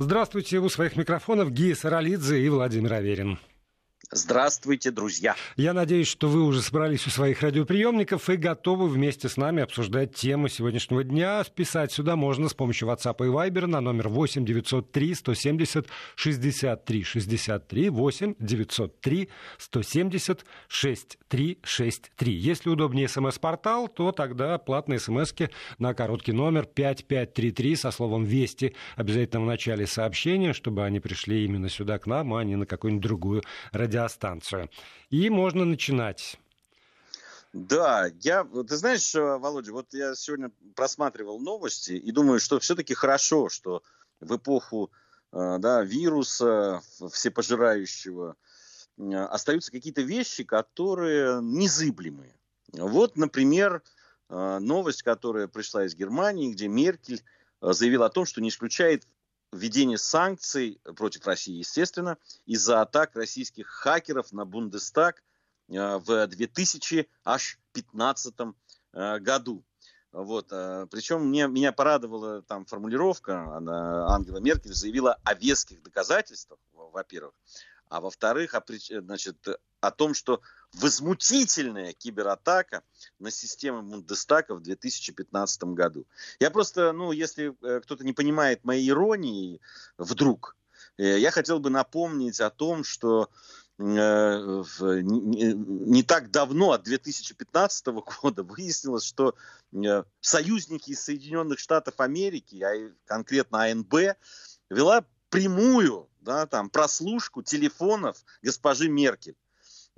Здравствуйте, у своих микрофонов Гия Саралидзе и Владимир Аверин. Здравствуйте, друзья. Я надеюсь, что вы уже собрались у своих радиоприемников и готовы вместе с нами обсуждать тему сегодняшнего дня. Списать сюда можно с помощью WhatsApp и Viber на номер 8 903 170 63 63 8 903 170 63 63. Если удобнее смс-портал, то тогда платные смски на короткий номер 5533 со словом «Вести» обязательно в начале сообщения, чтобы они пришли именно сюда к нам, а не на какую-нибудь другую радиостанцию радиостанцию. И можно начинать. Да, я, ты знаешь, э, Володя, вот я сегодня просматривал новости и думаю, что все-таки хорошо, что в эпоху э, да, вируса всепожирающего э, остаются какие-то вещи, которые незыблемые. Вот, например, новость, которая пришла из Германии, где Меркель заявила о том, что не исключает введение санкций против России, естественно, из-за атак российских хакеров на Бундестаг э, в 2015 э, году. Вот. Э, Причем мне, меня порадовала там формулировка. Она, Ангела Меркель заявила о веских доказательствах, во-первых. А во-вторых, о, значит, о том, что возмутительная кибератака на систему Бундестага в 2015 году. Я просто, ну, если э, кто-то не понимает моей иронии вдруг, э, я хотел бы напомнить о том, что э, не так давно, от 2015 года, выяснилось, что союзники из Соединенных Штатов Америки, а конкретно АНБ, вела прямую да, там, прослушку телефонов госпожи Меркель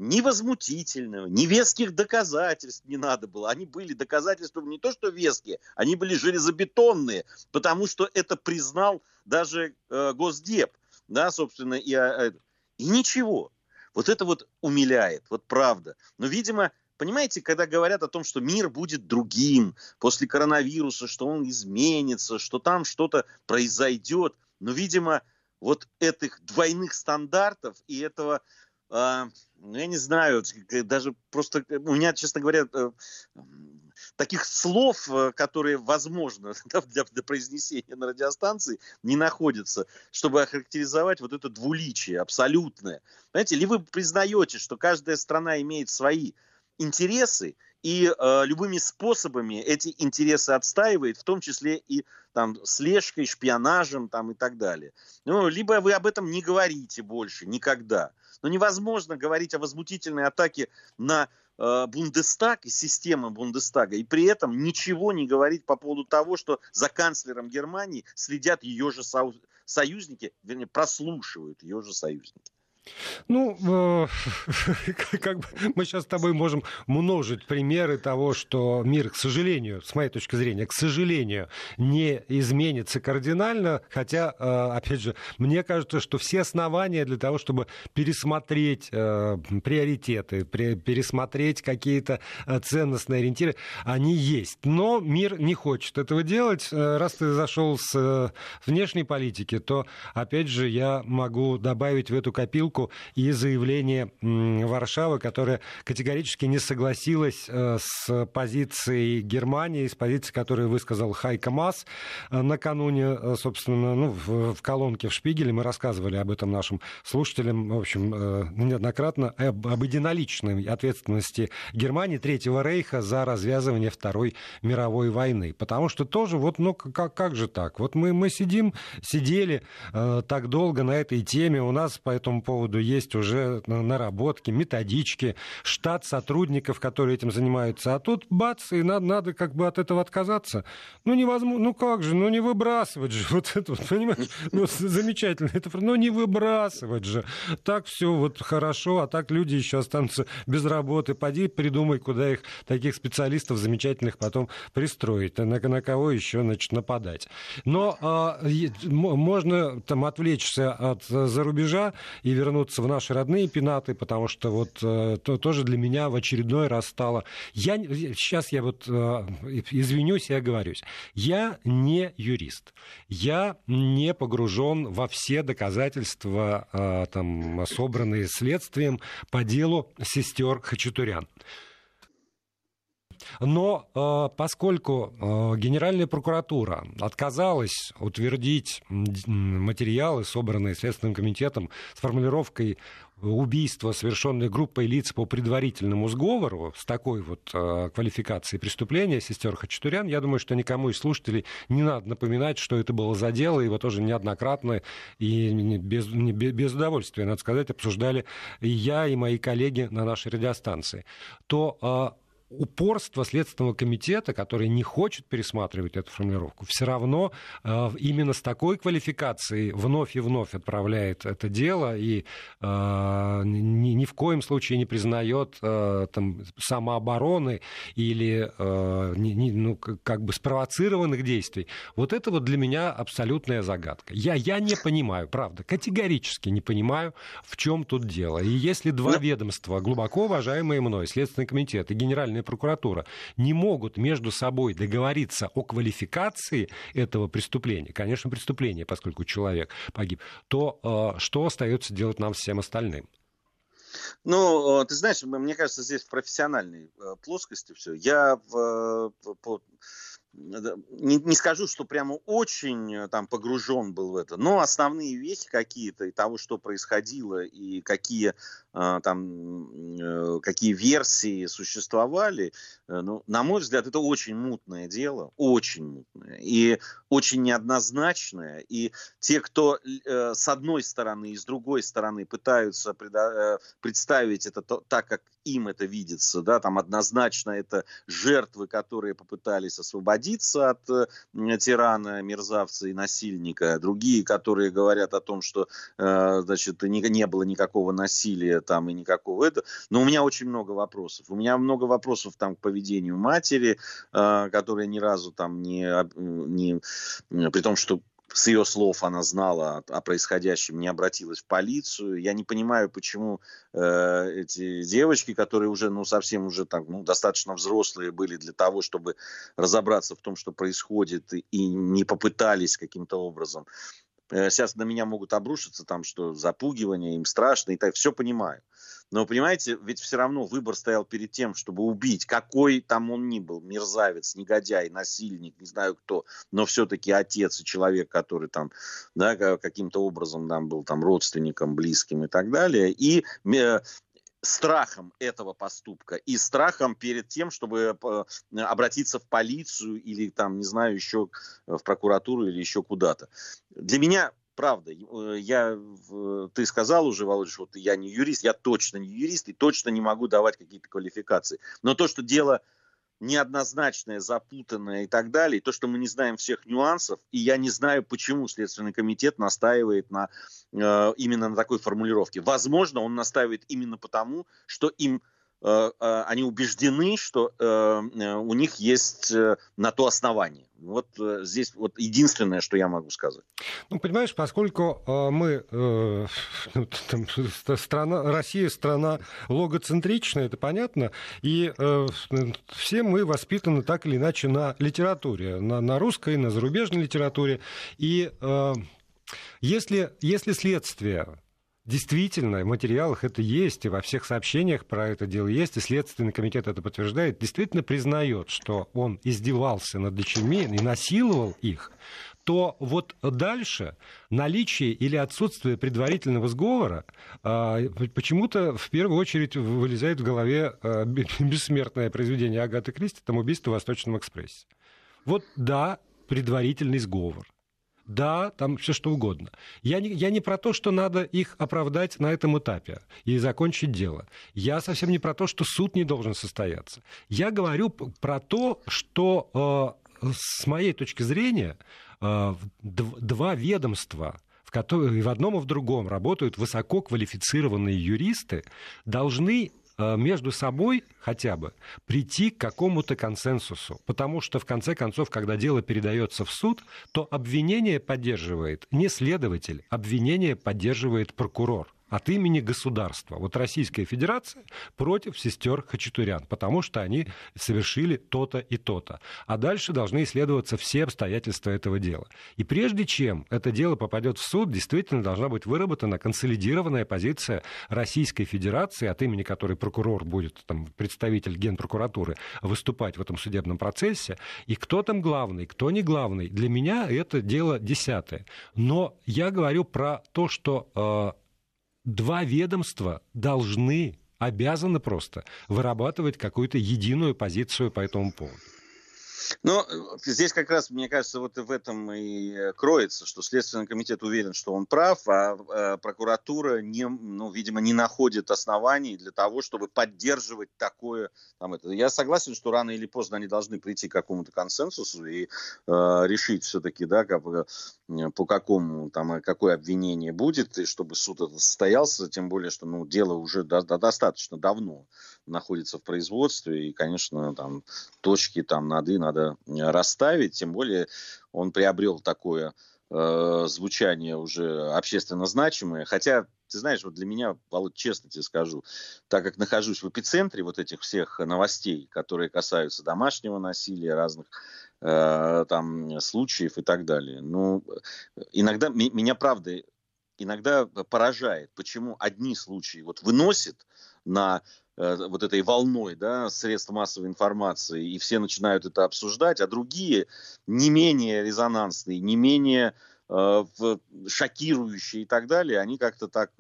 ни возмутительного, ни веских доказательств не надо было. Они были доказательства не то что веские, они были железобетонные, потому что это признал даже э, Госдеп, да, собственно, и, э, и ничего. Вот это вот умиляет, вот правда. Но, видимо, понимаете, когда говорят о том, что мир будет другим после коронавируса, что он изменится, что там что-то произойдет, но, видимо, вот этих двойных стандартов и этого а, я не знаю, даже просто у меня, честно говоря, э, таких слов, э, которые возможно для, для произнесения на радиостанции, не находится, чтобы охарактеризовать вот это двуличие абсолютное. Знаете, ли вы признаете, что каждая страна имеет свои интересы, и э, любыми способами эти интересы отстаивает, в том числе и там слежкой, шпионажем там и так далее. Ну, либо вы об этом не говорите больше никогда. Но невозможно говорить о возмутительной атаке на э, Бундестаг и системы Бундестага, и при этом ничего не говорить по поводу того, что за канцлером Германии следят ее же союзники, вернее, прослушивают ее же союзники. Ну, э, как бы мы сейчас с тобой можем множить примеры того, что мир, к сожалению, с моей точки зрения, к сожалению, не изменится кардинально, хотя, э, опять же, мне кажется, что все основания для того, чтобы пересмотреть э, приоритеты, пересмотреть какие-то ценностные ориентиры, они есть. Но мир не хочет этого делать. Раз ты зашел с внешней политики, то, опять же, я могу добавить в эту копилку ссылку и заявление Варшавы, которая категорически не согласилась э, с позицией Германии, с позицией, которую высказал Хайка Мас э, накануне, э, собственно, ну, в, в колонке в Шпигеле. Мы рассказывали об этом нашим слушателям, в общем, неоднократно, об, об единоличной ответственности Германии Третьего Рейха за развязывание Второй мировой войны. Потому что тоже, вот, ну, как, как же так? Вот мы, мы сидим, сидели э, так долго на этой теме, у нас по этому поводу поводу есть уже наработки, методички, штат сотрудников, которые этим занимаются. А тут бац, и надо, надо как бы от этого отказаться. Ну, невозможно, ну как же, ну не выбрасывать же. Вот это вот, понимаешь, ну, замечательно. Это, ну не выбрасывать же. Так все вот хорошо, а так люди еще останутся без работы. Поди придумай, куда их, таких специалистов замечательных потом пристроить. На, на кого еще, значит, нападать. Но а, можно там отвлечься от зарубежа и вернуться вернуться в наши родные пенаты, потому что вот э, то, тоже для меня в очередной раз стало... Я, сейчас я вот э, извинюсь и оговорюсь. Я не юрист. Я не погружен во все доказательства, э, там, собранные следствием по делу сестер Хачатурян. Но э, поскольку э, Генеральная прокуратура отказалась утвердить материалы, собранные Следственным комитетом с формулировкой убийство, совершенное группой лиц по предварительному сговору с такой вот э, квалификацией преступления сестер Хачатурян, я думаю, что никому из слушателей не надо напоминать, что это было за дело, его тоже неоднократно и без, без удовольствия, надо сказать, обсуждали и я, и мои коллеги на нашей радиостанции, то э, упорство Следственного комитета, который не хочет пересматривать эту формулировку, все равно э, именно с такой квалификацией вновь и вновь отправляет это дело и э, ни, ни в коем случае не признает э, там, самообороны или э, не, не, ну, как бы спровоцированных действий. Вот это вот для меня абсолютная загадка. Я, я не понимаю, правда, категорически не понимаю, в чем тут дело. И если два Но... ведомства, глубоко уважаемые мной, Следственный комитет и Генеральный Генеральная прокуратура не могут между собой договориться о квалификации этого преступления, конечно, преступление, поскольку человек погиб, то э, что остается делать нам всем остальным? Ну, ты знаешь, мне кажется, здесь в профессиональной э, плоскости все. Я в, по, не, не скажу, что прямо очень э, там погружен был в это, но основные вещи какие-то и того, что происходило и какие там э, какие версии существовали, э, ну, на мой взгляд, это очень мутное дело, очень мутное и очень неоднозначное. И те, кто с одной стороны и с другой стороны пытаются представить это так, как им это видится, да, там однозначно это жертвы, которые попытались освободиться от э, тирана, мерзавца и насильника, другие, которые говорят о том, что, э, значит, не было никакого насилия там и никакого это, но у меня очень много вопросов, у меня много вопросов там к поведению матери, э, которая ни разу там не, не при том, что с ее слов она знала о, происходящем, не обратилась в полицию. Я не понимаю, почему э, эти девочки, которые уже, ну, совсем уже так, ну, достаточно взрослые были для того, чтобы разобраться в том, что происходит, и не попытались каким-то образом Э, сейчас на меня могут обрушиться, там, что запугивание, им страшно, и так, все понимаю. Но, понимаете, ведь все равно выбор стоял перед тем, чтобы убить, какой там он ни был, мерзавец, негодяй, насильник, не знаю кто, но все-таки отец и человек, который там, да, каким-то образом там был там родственником, близким и так далее. И э, страхом этого поступка и страхом перед тем, чтобы э, обратиться в полицию или там, не знаю, еще в прокуратуру или еще куда-то. Для меня правда. Э, я, ты сказал уже, Володя, что я не юрист, я точно не юрист и точно не могу давать какие-то квалификации. Но то, что дело неоднозначное, запутанное и так далее, то, что мы не знаем всех нюансов, и я не знаю, почему Следственный комитет настаивает на, э, именно на такой формулировке. Возможно, он настаивает именно потому, что им они убеждены, что э, у них есть на то основание. Вот здесь вот единственное, что я могу сказать. Ну, понимаешь, поскольку мы, там, страна, Россия страна логоцентричная, это понятно, и все мы воспитаны так или иначе на литературе, на, на русской, на зарубежной литературе, и если, если следствие Действительно, в материалах это есть, и во всех сообщениях про это дело есть, и Следственный комитет это подтверждает, действительно признает, что он издевался над дочерьми и насиловал их, то вот дальше наличие или отсутствие предварительного сговора а, почему-то в первую очередь вылезает в голове а, бессмертное произведение Агаты Кристи, там «Убийство в Восточном экспрессе». Вот да, предварительный сговор – да, там все что угодно. Я не, я не про то, что надо их оправдать на этом этапе и закончить дело. Я совсем не про то, что суд не должен состояться. Я говорю про то, что э, с моей точки зрения э, два ведомства в, которых, в одном и в другом работают высококвалифицированные юристы, должны между собой хотя бы прийти к какому-то консенсусу. Потому что, в конце концов, когда дело передается в суд, то обвинение поддерживает не следователь, обвинение поддерживает прокурор. От имени государства. Вот Российская Федерация против сестер Хачатурян, потому что они совершили то-то и то-то. А дальше должны исследоваться все обстоятельства этого дела. И прежде чем это дело попадет в суд, действительно должна быть выработана консолидированная позиция Российской Федерации, от имени которой прокурор будет, там, представитель Генпрокуратуры, выступать в этом судебном процессе. И кто там главный, кто не главный. Для меня это дело десятое. Но я говорю про то, что э, два ведомства должны, обязаны просто вырабатывать какую-то единую позицию по этому поводу. Но э, здесь как раз, мне кажется, вот в этом и э, кроется, что Следственный комитет уверен, что он прав, а э, прокуратура, не, ну, видимо, не находит оснований для того, чтобы поддерживать такое. Там, это. Я согласен, что рано или поздно они должны прийти к какому-то консенсусу и э, решить все-таки, да, как, по какому, там, какое обвинение будет, и чтобы суд это состоялся, тем более, что ну, дело уже до, до, достаточно давно находится в производстве, и, конечно, там точки там над и надо э, расставить, тем более он приобрел такое э, звучание уже общественно значимое, хотя ты знаешь, вот для меня, Володь, честно тебе скажу, так как нахожусь в эпицентре вот этих всех новостей, которые касаются домашнего насилия, разных э, там случаев и так далее, ну, иногда меня, правда, иногда поражает, почему одни случаи вот выносят на Э, вот этой волной да, средств массовой информации, и все начинают это обсуждать, а другие не менее резонансные, не менее э, шокирующие и так далее, они как-то так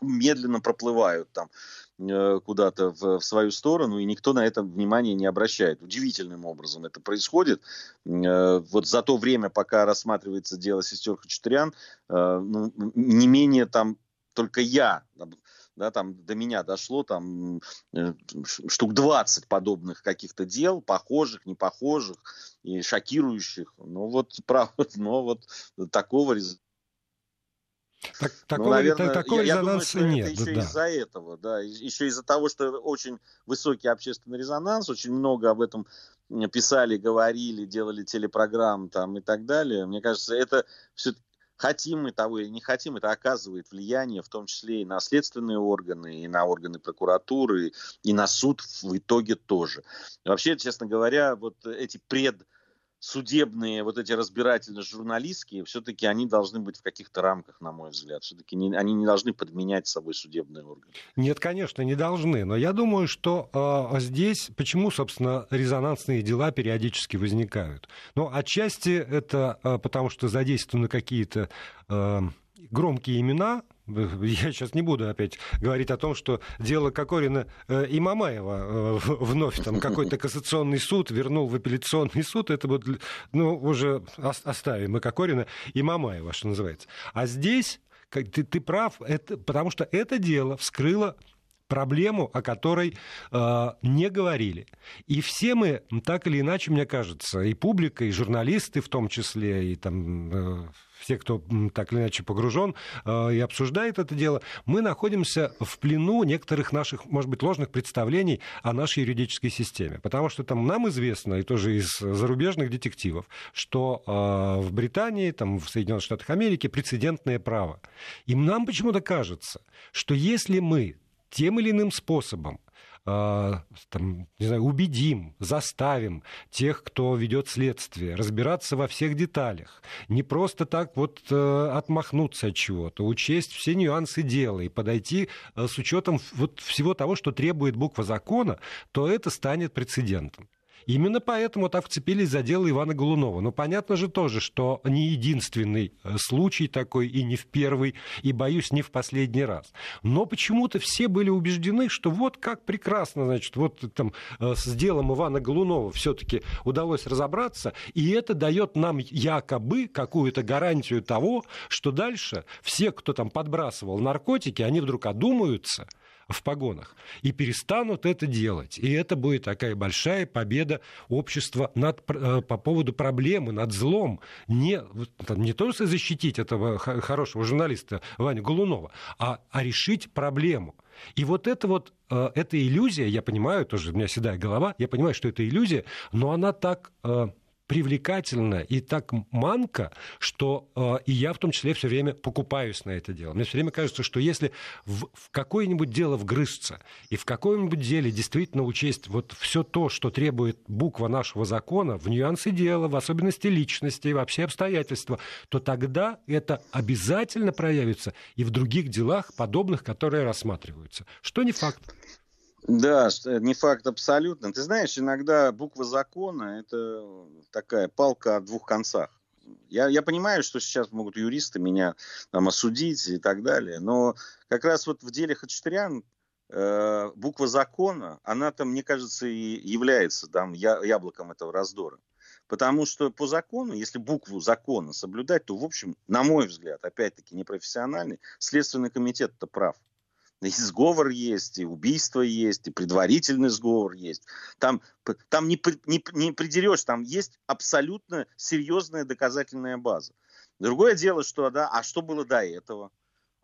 медленно проплывают там. э, куда-то в, в свою сторону, и никто на это внимание не обращает. Удивительным образом это происходит. Вот за то время, пока рассматривается дело сестер Хачатурян, ну, не менее там только я да, там до меня дошло там э, штук 20 подобных каких-то дел, похожих, непохожих и шокирующих. Ну вот, правда, но вот такого результата так, ну, такого, наверное, такого я, я думаю, нет. Это еще да. из-за этого, да, еще из-за того, что очень высокий общественный резонанс, очень много об этом писали, говорили, делали телепрограмм там и так далее. Мне кажется, это все хотим мы того или не хотим, это оказывает влияние в том числе и на следственные органы, и на органы прокуратуры, и на суд в итоге тоже. вообще, честно говоря, вот эти пред судебные, вот эти разбирательно-журналистские, все-таки они должны быть в каких-то рамках, на мой взгляд. Все-таки не, они не должны подменять собой судебные органы. Нет, конечно, не должны. Но я думаю, что э, здесь, почему, собственно, резонансные дела периодически возникают? Ну, отчасти это э, потому, что задействованы какие-то э, громкие имена, я сейчас не буду опять говорить о том, что дело Кокорина э, и Мамаева э, вновь там какой-то кассационный суд вернул в апелляционный суд. Это вот, ну, уже оставим и Кокорина, и Мамаева, что называется. А здесь ты, ты прав, это, потому что это дело вскрыло проблему, о которой э, не говорили. И все мы, так или иначе, мне кажется, и публика, и журналисты в том числе, и там э, все, кто так или иначе погружен э, и обсуждает это дело, мы находимся в плену некоторых наших, может быть, ложных представлений о нашей юридической системе. Потому что там нам известно, и тоже из зарубежных детективов, что э, в Британии, там, в Соединенных Штатах Америки прецедентное право. И нам почему-то кажется, что если мы тем или иным способом там, не знаю, убедим, заставим тех, кто ведет следствие, разбираться во всех деталях. Не просто так вот э, отмахнуться от чего-то, учесть все нюансы дела и подойти э, с учетом вот всего того, что требует буква закона, то это станет прецедентом. Именно поэтому так вцепились за дело Ивана Голунова. Но понятно же тоже, что не единственный э, случай такой, и не в первый, и, боюсь, не в последний раз. Но почему-то все были убеждены, что вот как прекрасно, значит, вот там э, с делом Ивана Голунова все-таки удалось разобраться, и это дает нам якобы какую-то гарантию того, что дальше все, кто там подбрасывал наркотики, они вдруг одумаются – в погонах и перестанут это делать. И это будет такая большая победа общества над, э, по поводу проблемы, над злом. Не, не только защитить этого хорошего журналиста Ваню Голунова, а, а решить проблему. И вот это вот, э, эта иллюзия, я понимаю, тоже у меня седая голова, я понимаю, что это иллюзия, но она так э, привлекательно и так манко, что э, и я в том числе все время покупаюсь на это дело. Мне все время кажется, что если в, в какое-нибудь дело вгрызться и в каком-нибудь деле действительно учесть вот все то, что требует буква нашего закона, в нюансы дела, в особенности личности, вообще обстоятельства, то тогда это обязательно проявится и в других делах, подобных, которые рассматриваются. Что не факт. Да, не факт абсолютно. Ты знаешь, иногда буква закона – это такая палка о двух концах. Я, я понимаю, что сейчас могут юристы меня там осудить и так далее, но как раз вот в деле Хачатурян э, буква закона, она там, мне кажется, и является там я, яблоком этого раздора. Потому что по закону, если букву закона соблюдать, то, в общем, на мой взгляд, опять-таки непрофессиональный, Следственный комитет-то прав. И сговор есть, и убийство есть, и предварительный сговор есть. Там, там не, не, не придерешь, там есть абсолютно серьезная доказательная база. Другое дело, что, да, а что было до этого?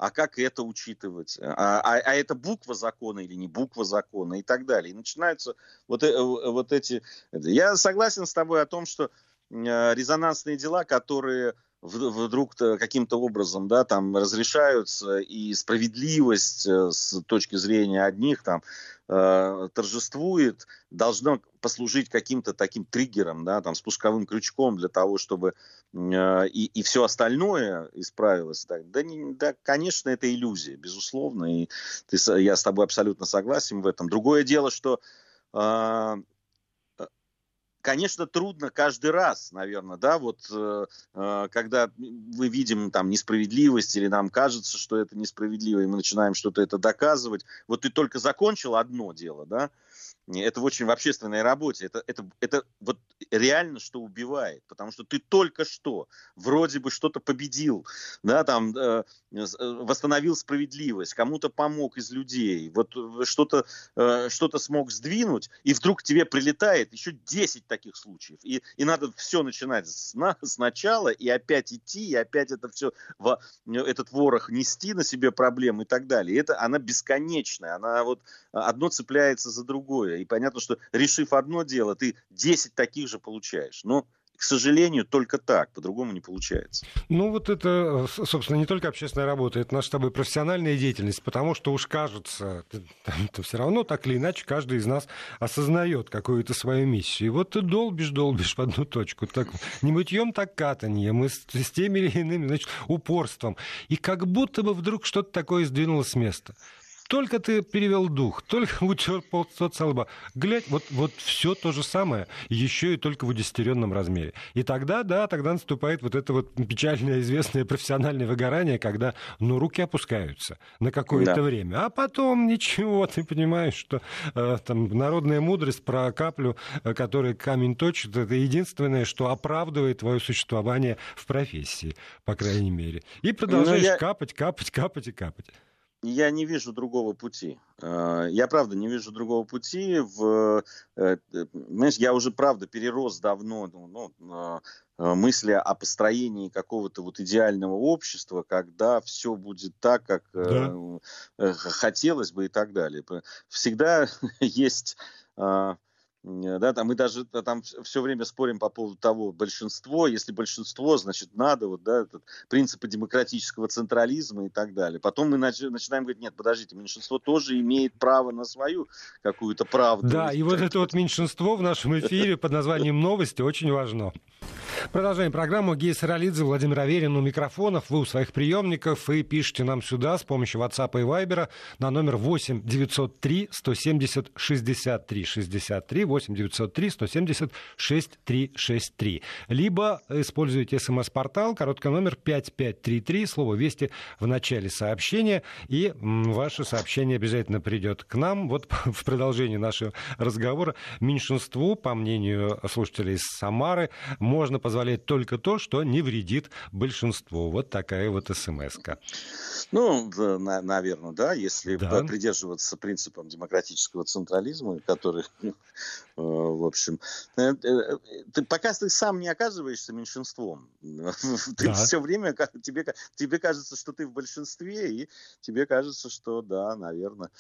а как это учитывать, а, а, а это буква закона или не буква закона и так далее. И начинаются вот, э, вот эти... Я согласен с тобой о том, что э, резонансные дела, которые вдруг каким-то образом да, там разрешаются, и справедливость э, с точки зрения одних там э, торжествует, должно послужить каким-то таким триггером, да, там, спусковым крючком для того, чтобы э, и, и все остальное исправилось. Так, да, не, да, конечно, это иллюзия, безусловно, и ты, я с тобой абсолютно согласен в этом. Другое дело, что э, конечно, трудно каждый раз, наверное, да, вот э, э, когда мы видим там несправедливость или нам кажется, что это несправедливо, и мы начинаем что-то это доказывать. Вот ты только закончил одно дело, да, это очень в общественной работе. Это, это, это вот реально что убивает. Потому что ты только что вроде бы что-то победил, да, там, э, э восстановил справедливость, кому-то помог из людей, вот э, что-то э, что смог сдвинуть, и вдруг тебе прилетает еще 10 таких случаев. И, и надо все начинать с, на, сначала, и опять идти, и опять это все, в, этот ворох нести на себе проблемы и так далее. И это, она бесконечная, она вот одно цепляется за другое. И понятно, что решив одно дело, ты 10 таких же получаешь. Но к сожалению, только так, по-другому не получается. Ну, вот это, собственно, не только общественная работа, это наша с тобой профессиональная деятельность, потому что уж кажется, то все равно так или иначе каждый из нас осознает какую-то свою миссию. И вот ты долбишь, долбишь в одну точку. Так, не мытьем, так катанье. с, с теми или иными, значит, упорством. И как будто бы вдруг что-то такое сдвинулось с места. Только ты перевел дух, только утер пол со лба. Глядь, вот, вот все то же самое, еще и только в удесятеренном размере. И тогда, да, тогда наступает вот это вот печальное, известное профессиональное выгорание, когда, ну, руки опускаются на какое-то да. время. А потом ничего, ты понимаешь, что э, там народная мудрость про каплю, э, которая камень точит, это единственное, что оправдывает твое существование в профессии, по крайней мере. И продолжаешь я... капать, капать, капать и капать я не вижу другого пути. Э, я правда не вижу другого пути. В, э, знаешь, я уже правда перерос давно ну, ну мысли о построении какого-то вот идеального общества, когда все будет так, как да. хотелось бы и так далее. Всегда есть Э, да, там мы даже там все время спорим по поводу того, большинство, если большинство, значит, надо, вот, да, этот принципы демократического централизма и так далее. Потом мы нач- начинаем говорить, нет, подождите, меньшинство тоже имеет право на свою какую-то правду. Да, и вот это вот меньшинство в нашем эфире под названием «Новости» очень важно. Продолжаем программу. Гея Саралидзе, Владимир Аверин у микрофонов. Вы у своих приемников и пишите нам сюда с помощью WhatsApp и Viber на номер 8 903 170 63 63 8 903 170 6363. Либо используйте смс-портал, короткий номер 5533, слово «Вести» в начале сообщения, и ваше сообщение обязательно придет к нам. Вот в продолжении нашего разговора меньшинству, по мнению слушателей из Самары, можно позволять только то, что не вредит большинству. Вот такая вот смс -ка. Ну, да, на, наверное, да, если да. придерживаться принципам демократического централизма, который, в общем, э, э, ты, пока ты сам не оказываешься меньшинством, ты да. все время тебе, тебе кажется, что ты в большинстве, и тебе кажется, что да, наверное,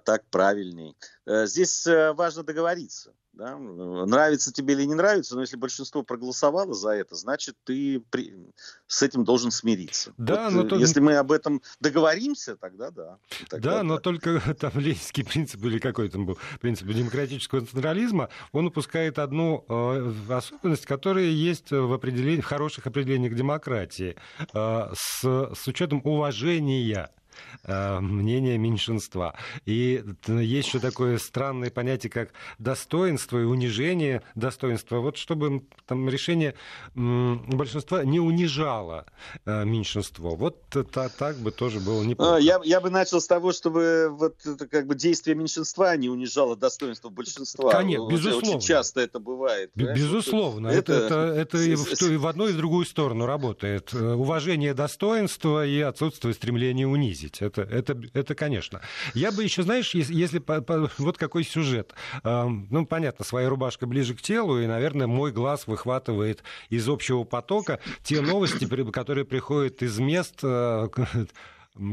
так правильней. Здесь важно договориться Да? Нравится тебе или не нравится, но если большинство проголосовало за это, значит, ты при... с этим должен смириться. Да, вот, но э, то... Если мы об этом договоримся, тогда да. Тогда да, но только там ленинский принцип или какой там был принцип демократического централизма, он упускает одну э, особенность, которая есть в, определении, в хороших определениях демократии, э, с, с учетом уважения мнение меньшинства. И есть еще такое странное понятие, как достоинство и унижение достоинства. Вот чтобы там решение большинства не унижало э, меньшинство. Вот так бы тоже было неплохо. А, я, я бы начал с того, чтобы вот это как бы действие меньшинства не унижало достоинство большинства. Конечно, безусловно. Очень часто это бывает. Безусловно. Это, это, это, это и, в, и в одну и в другую сторону работает. Э, уважение достоинства и отсутствие стремления унизить. Это, это, это конечно. Я бы еще, знаешь, если, если по, по, вот какой сюжет. Э, ну, понятно, своя рубашка ближе к телу, и, наверное, мой глаз выхватывает из общего потока те новости, которые приходят из мест, э,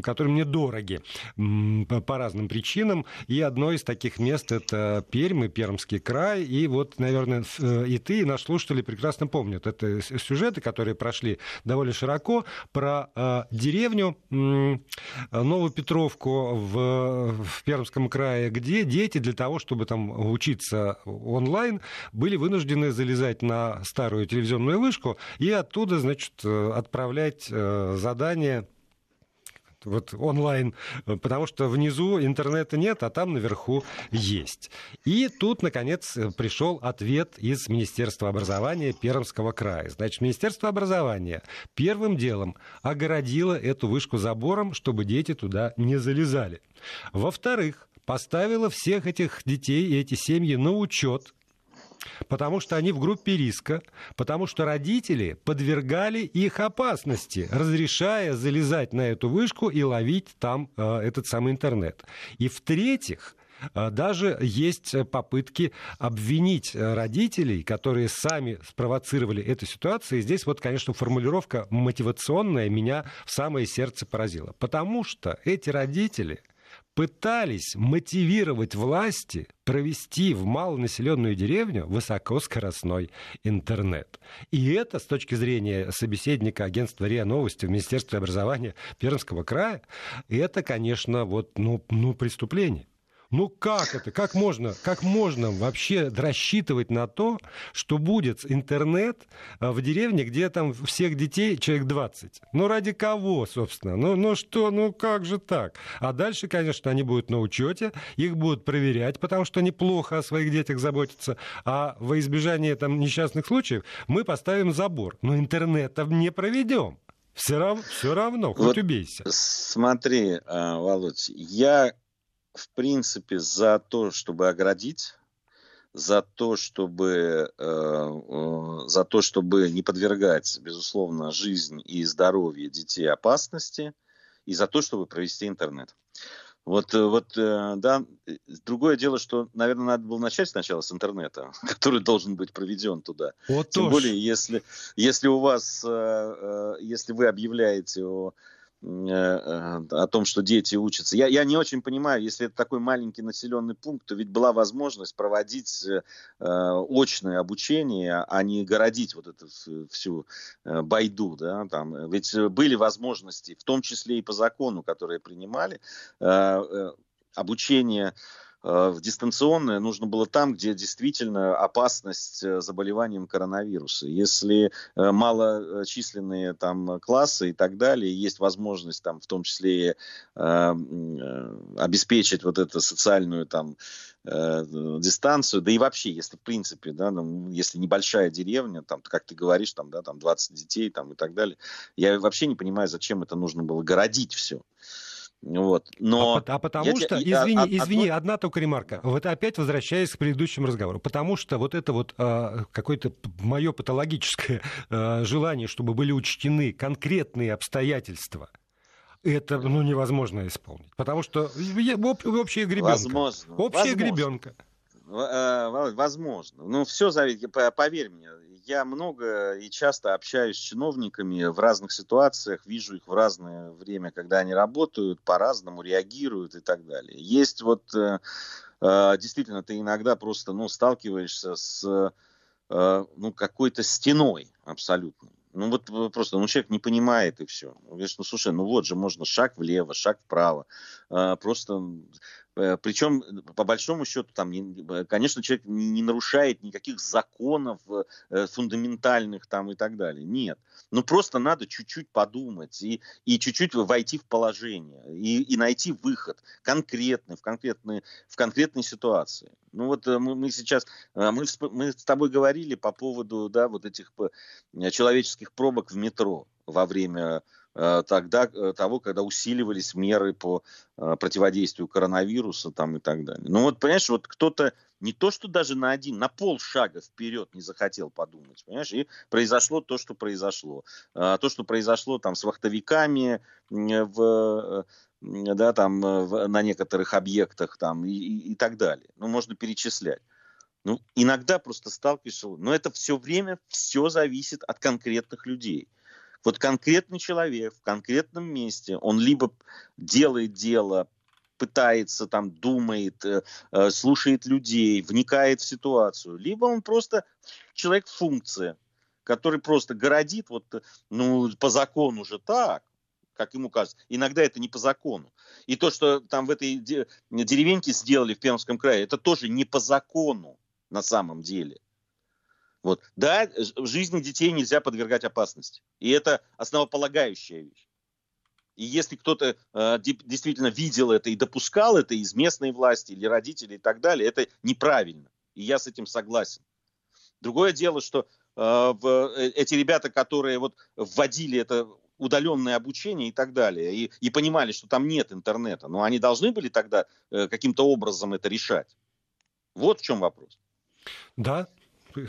которые мне дороги по разным причинам. И одно из таких мест — это Пермь и Пермский край. И вот, наверное, э, и ты, и наши слушатели прекрасно помнят. Это сюжеты, которые прошли довольно широко, про э, деревню Новую Петровку в, в Пермском крае, где дети для того, чтобы там учиться онлайн, были вынуждены залезать на старую телевизионную вышку и оттуда, значит, э, отправлять задания вот онлайн, потому что внизу интернета нет, а там наверху есть. И тут, наконец, пришел ответ из Министерства образования Пермского края. Значит, Министерство образования первым делом огородило эту вышку забором, чтобы дети туда не залезали. Во-вторых, поставила всех этих детей и эти семьи на учет потому что они в группе риска, потому что родители подвергали их опасности, разрешая залезать на эту вышку и ловить там э, этот самый интернет. И в-третьих, э, даже есть попытки обвинить родителей, которые сами спровоцировали эту ситуацию. И здесь вот, конечно, формулировка мотивационная меня в самое сердце поразила. Потому что эти родители пытались мотивировать власти провести в малонаселенную деревню высокоскоростной интернет. И это, с точки зрения собеседника агентства РИА Новости в Министерстве образования Пермского края, это, конечно, вот, ну, ну, преступление. Ну как это? Как можно, как можно вообще рассчитывать на то, что будет интернет э, в деревне, где там всех детей человек 20? Ну ради кого, собственно? Ну, ну что, ну как же так? А дальше, конечно, они будут на учете, их будут проверять, потому что они плохо о своих детях заботятся. А во избежание там несчастных случаев мы поставим забор. Но интернет там не проведем. Все, рав... все равно, хоть вот убейся. Смотри, а, Володь, я в принципе, за то, чтобы оградить, за то, чтобы, э, э, за то, чтобы не подвергать, безусловно, жизнь и здоровье детей опасности, и за то, чтобы провести интернет. Вот, э, вот, да, другое дело, что, наверное, надо было начать сначала с интернета, который должен быть проведен туда. Вот Тем тоже. более, если, если у вас, если вы объявляете о Э, э, о том, что дети учатся. Я, я не очень понимаю, если это такой маленький населенный пункт, то ведь была возможность проводить э, очное обучение, а не городить вот эту всю э, байду. Да, там. Ведь были возможности, в том числе и по закону, которые принимали, э, э, обучение Э, в дистанционное нужно было там, где действительно опасность э, заболеванием коронавируса. Если э, малочисленные там классы и так далее, есть возможность там в том числе и обеспечить вот эту социальную там дистанцию, да и вообще, если в принципе, да, ну, если небольшая деревня, там, как ты говоришь, там, да, там 20 детей там, и так далее, я вообще не понимаю, зачем это нужно было городить все. Вот. Но а, а потому я, что, я, извини, а, извини, одно... одна только ремарка. Вот опять возвращаясь к предыдущему разговору. Потому что вот это вот а, какое-то мое патологическое а, желание, чтобы были учтены конкретные обстоятельства, это ну, невозможно исполнить. Потому что общая гребенка. Возможно. Общая возможно. гребенка. Э, возможно. Ну, все зависит, поверь мне, я много и часто общаюсь с чиновниками в разных ситуациях, вижу их в разное время, когда они работают, по-разному реагируют и так далее. Есть вот э, э, действительно ты иногда просто ну, сталкиваешься с э, ну, какой-то стеной абсолютно. Ну вот просто, ну человек не понимает и все. Говоришь, ну слушай, ну вот же можно шаг влево, шаг вправо. Просто Причем, по большому счету, там, конечно, человек не нарушает никаких законов э, фундаментальных там и так далее. Нет. Ну, просто надо чуть-чуть подумать и, и чуть-чуть войти в положение и, и найти выход конкретный, в конкретной, в конкретной ситуации. Ну, вот э, мы, мы сейчас, мы, мы с тобой говорили по поводу, да, вот этих человеческих пробок в метро во время Э, тогда, э, того, когда усиливались меры по э, противодействию коронавируса там и так далее. Ну вот, понимаешь, вот кто-то не то, что даже на один, на полшага вперед не захотел подумать, понимаешь, и произошло то, что произошло. То, что произошло там с вахтовиками в да, там, в, на некоторых объектах там, и, и, и так далее. Ну, можно перечислять. Ну, иногда просто сталкиваешься, но это все время все зависит от конкретных людей. Вот конкретный человек в конкретном месте, он либо делает дело, пытается, там, думает, э, э, слушает людей, вникает в ситуацию, либо он просто человек-функция, который просто городит, вот, ну, по закону же так, как ему кажется. Иногда это не по закону. И то, что там в этой деревеньке сделали в Пермском крае, это тоже не по закону на самом деле. Вот. Да, жизни детей нельзя подвергать опасности. И это основополагающая вещь. И если кто-то э, действительно видел это и допускал это из местной власти или родителей и так далее, это неправильно. И я с этим согласен. Другое дело, что э, в, э, эти ребята, которые вот вводили это удаленное обучение и так далее, и, и понимали, что там нет интернета, но они должны были тогда э, каким-то образом это решать. Вот в чем вопрос. Да,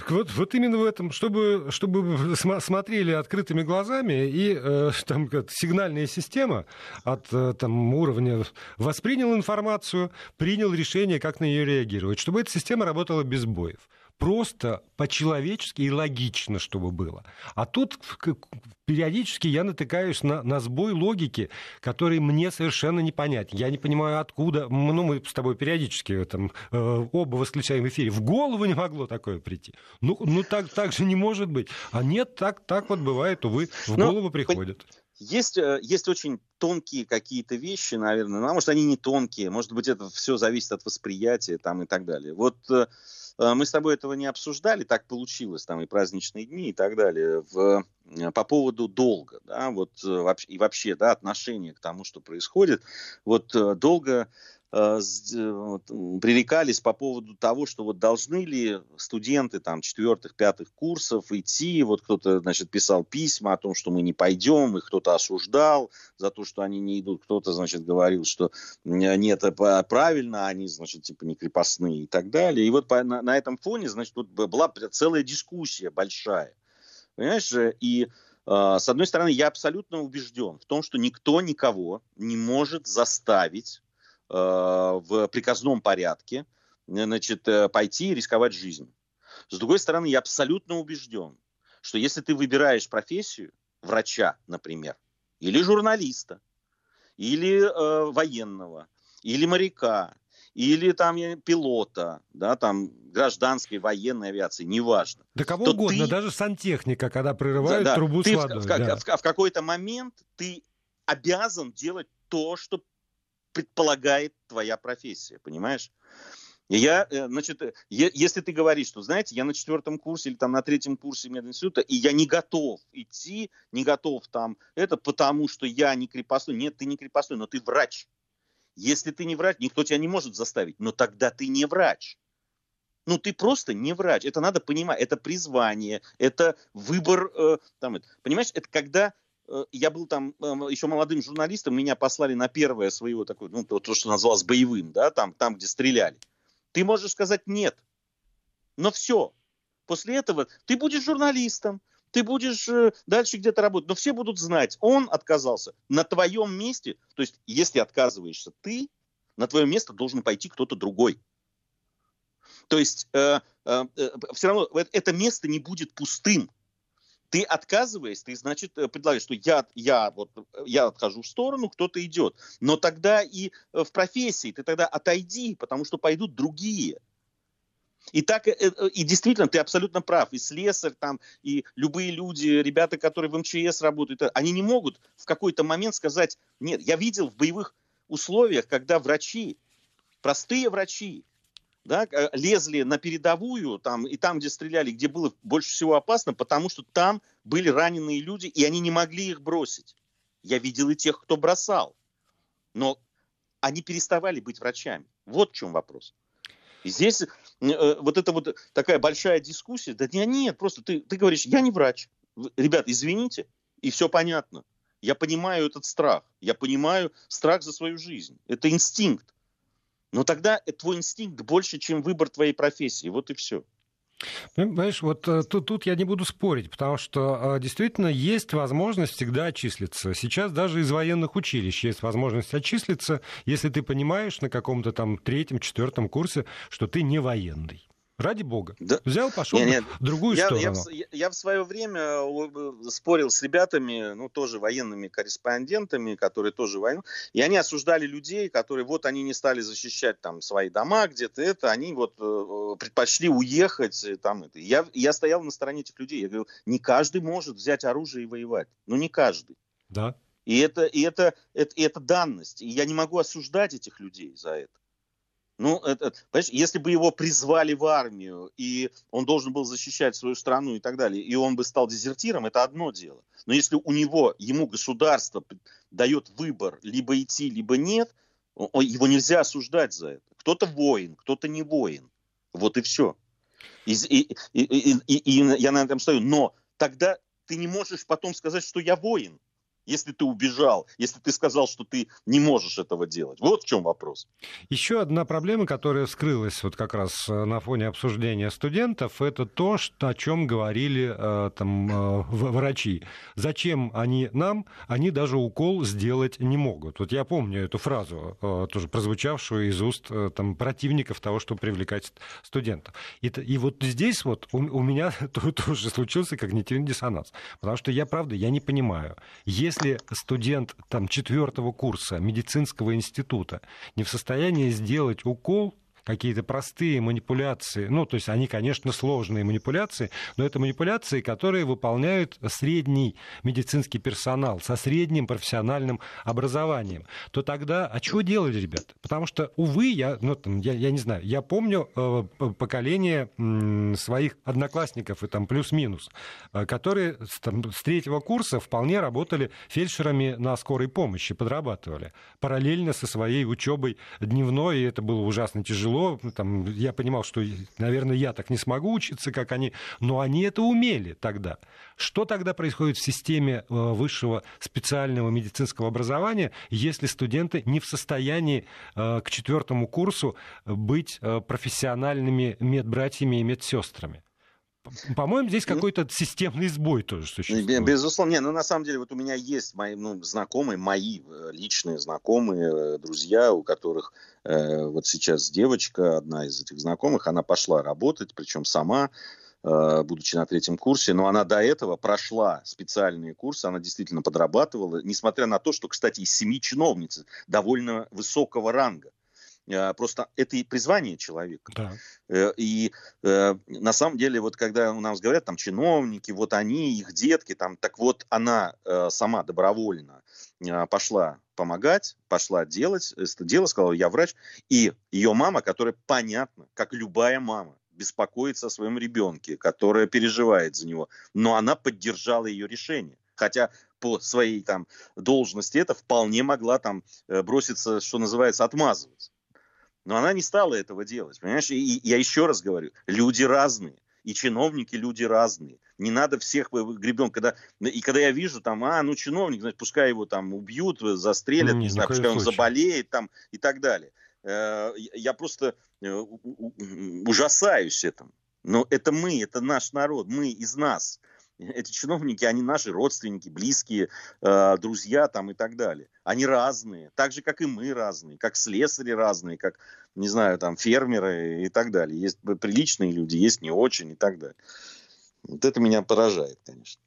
вот, вот именно в этом, чтобы, чтобы смотрели открытыми глазами, и э, там сигнальная система от э, там, уровня воспринял информацию, принял решение, как на нее реагировать, чтобы эта система работала без боев просто по-человечески и логично, чтобы было. А тут периодически я натыкаюсь на, на сбой логики, который мне совершенно непонятен. Я не понимаю, откуда... Ну, мы с тобой периодически там, э, оба восклицаем в эфире. В голову не могло такое прийти. Ну, ну так, так же не может быть. А нет, так, так вот бывает, увы, в Но, голову приходит. Есть, э, есть очень тонкие какие-то вещи, наверное, ну, а может, они не тонкие, может быть, это все зависит от восприятия там, и так далее. Вот э, Э, мы с тобой этого не обсуждали, так получилось, там и праздничные дни и так далее, в, э, по поводу долга, да, вот э, и вообще, да, отношения к тому, что происходит. Вот долго Э, пререкались по поводу того, что вот должны ли студенты там четвертых, пятых курсов идти, вот кто-то, значит, писал письма о том, что мы не пойдем, их кто-то осуждал за то, что они не идут, кто-то, значит, говорил, что нет, это правильно, они, значит, типа не крепостные и так далее. И вот по, на, на этом фоне, значит, тут была целая дискуссия большая, понимаешь, и э, с одной стороны, я абсолютно убежден в том, что никто никого не может заставить Э, в приказном порядке значит, э, пойти и рисковать жизнью. С другой стороны, я абсолютно убежден, что если ты выбираешь профессию врача, например, или журналиста, или э, военного, или моряка, или там пилота, да, там гражданской, военной авиации, неважно. Да кого угодно, ты... даже сантехника, когда прерывают да, трубу ты с водой. В, в, да. в, в какой-то момент ты обязан делать то, что предполагает твоя профессия, понимаешь? Я, э, значит, э, если ты говоришь, что, знаете, я на четвертом курсе или там на третьем курсе мединститута, и я не готов идти, не готов там это, потому что я не крепостной. Нет, ты не крепостной, но ты врач. Если ты не врач, никто тебя не может заставить, но тогда ты не врач. Ну, ты просто не врач. Это надо понимать. Это призвание, это выбор. Э, там. Понимаешь, это когда я был там эм, еще молодым журналистом, меня послали на первое своего такое, ну, то, что называлось боевым, да, там, там, где стреляли. Ты можешь сказать нет. Но все. После этого ты будешь журналистом, ты будешь э, дальше где-то работать, но все будут знать, он отказался. На твоем месте, то есть если отказываешься ты, на твое место должен пойти кто-то другой. То есть э, э, э, все равно это место не будет пустым ты отказываясь, ты, значит, э, предлагаешь, что я, я, вот, я отхожу в сторону, кто-то идет. Но тогда и э, в профессии ты тогда отойди, потому что пойдут другие. И так, и действительно, ты абсолютно прав. И слесарь там, и любые люди, ребята, которые в МЧС работают, они не могут в какой-то момент сказать, нет, я видел в боевых условиях, когда врачи, простые врачи, да, э, лезли на передовую, там, и там, где стреляли, где было больше всего опасно, потому что там были раненые люди, и они не могли их бросить. Я видел и тех, кто бросал. Но они переставали быть врачами. Вот в чем вопрос. И здесь э, вот это вот такая большая дискуссия. Да нет, нет просто ты, ты говоришь, я не врач. Ребят, извините, и все понятно. Я понимаю этот страх. Я понимаю страх за свою жизнь. Это инстинкт. Но тогда твой инстинкт больше, чем выбор твоей профессии. Вот и все. Понимаешь, вот э, тут, тут я не буду спорить, потому что э, действительно есть возможность всегда отчислиться. Сейчас даже из военных училищ есть возможность отчислиться, если ты понимаешь на каком-то там третьем, четвертом курсе, что ты не военный. Ради бога. Да. Взял, пошел нет, нет. в другую я, сторону. Я, я в свое время э, спорил с ребятами, ну, тоже военными корреспондентами, которые тоже военные, и они осуждали людей, которые вот они не стали защищать там свои дома где-то это, они вот э, предпочли уехать э, там это. Я, я стоял на стороне этих людей. Я говорю, не каждый может взять оружие и воевать. Ну, не каждый. Да. И это, и это, это, и это данность. И я не могу осуждать этих людей за это. Ну, это, понимаешь, если бы его призвали в армию, и он должен был защищать свою страну и так далее, и он бы стал дезертиром, это одно дело. Но если у него, ему государство дает выбор либо идти, либо нет, его нельзя осуждать за это. Кто-то воин, кто-то не воин. Вот и все. И, и, и, и, и, я на этом стою. Но тогда ты не можешь потом сказать, что я воин если ты убежал, если ты сказал, что ты не можешь этого делать. Вот в чем вопрос. Еще одна проблема, которая вскрылась вот как раз э, на фоне обсуждения студентов, это то, что, о чем говорили э, там, э, врачи. Зачем они нам? Они даже укол сделать не могут. Вот я помню эту фразу, тоже прозвучавшую из уст там, противников того, что привлекать студентов. И, и вот здесь вот у, у меня тоже случился когнитивный диссонанс. Потому что я, правда, я не понимаю. Если если студент там, четвертого курса медицинского института не в состоянии сделать укол, какие-то простые манипуляции. Ну, то есть они, конечно, сложные манипуляции, но это манипуляции, которые выполняют средний медицинский персонал со средним профессиональным образованием. То тогда, а что делать, ребята? Потому что, увы, я, ну, там, я, я не знаю, я помню э, поколение э, своих одноклассников, и там плюс-минус, э, которые там, с третьего курса вполне работали фельдшерами на скорой помощи, подрабатывали параллельно со своей учебой дневной, и это было ужасно тяжело тяжело. Ну, там, я понимал, что, наверное, я так не смогу учиться, как они, но они это умели тогда. Что тогда происходит в системе э, высшего специального медицинского образования, если студенты не в состоянии э, к четвертому курсу быть э, профессиональными медбратьями и медсестрами? По-моему, здесь ну, какой-то системный сбой тоже существует. Безусловно. Не, ну на самом деле вот у меня есть мои ну, знакомые, мои э, личные знакомые, э, друзья, у которых э, вот сейчас девочка, одна из этих знакомых, она пошла работать, причем сама, э, будучи на третьем курсе, но она до этого прошла специальные курсы, она действительно подрабатывала, несмотря на то, что, кстати, из семи чиновниц довольно высокого ранга. А, просто это и призвание человека. Да. Э, и э, на самом деле, вот когда у нас говорят, там, чиновники, вот они, их детки, там, так вот она э, сама добровольно пошла помогать, пошла делать это дело, сказала, я врач, и ее мама, которая, понятно, как любая мама, беспокоится о своем ребенке, которая переживает за него, но она поддержала ее решение. Хотя по своей там должности это вполне могла там броситься, что называется, отмазываться. Но она не стала этого делать, понимаешь? И, я еще раз говорю, люди разные. И чиновники люди разные. Не надо всех гребем. Когда, и когда я вижу там, а, ну чиновник, значит, пускай его там убьют, застрелят, не, не знаю, пускай он заболеет там и так далее. Э, я просто э, ужасаюсь этому. Но это мы, это наш народ, мы из нас эти чиновники, они наши родственники, близкие, э, друзья там и так далее. Они разные, так же, как и мы разные, как слесари разные, как, не знаю, там, фермеры и так далее. Есть приличные люди, есть не очень и так далее. Вот это меня поражает, конечно.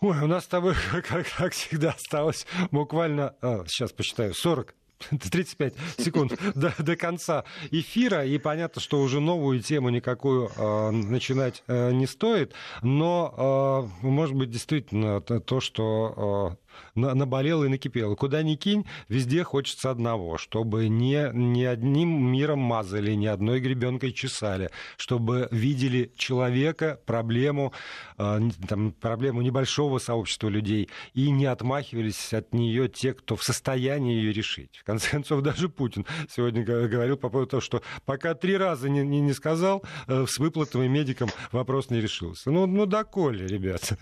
Ой, у нас с тобой, как, как всегда, осталось буквально, а, сейчас посчитаю, 40 35 секунд до, до конца эфира, и понятно, что уже новую тему никакую э, начинать э, не стоит, но, э, может быть, действительно то, что наболело и накипело. Куда ни кинь, везде хочется одного, чтобы не, не одним миром мазали, ни одной гребенкой чесали, чтобы видели человека, проблему, э, там, проблему небольшого сообщества людей и не отмахивались от нее те, кто в состоянии ее решить. В конце концов, даже Путин сегодня говорил по поводу того, что пока три раза не, не, не сказал, э, с выплатами медикам вопрос не решился. Ну, ну доколе, ребята.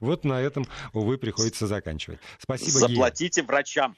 Вот на этом, увы, приходится заканчивать. Спасибо, Заплатите Гия. врачам.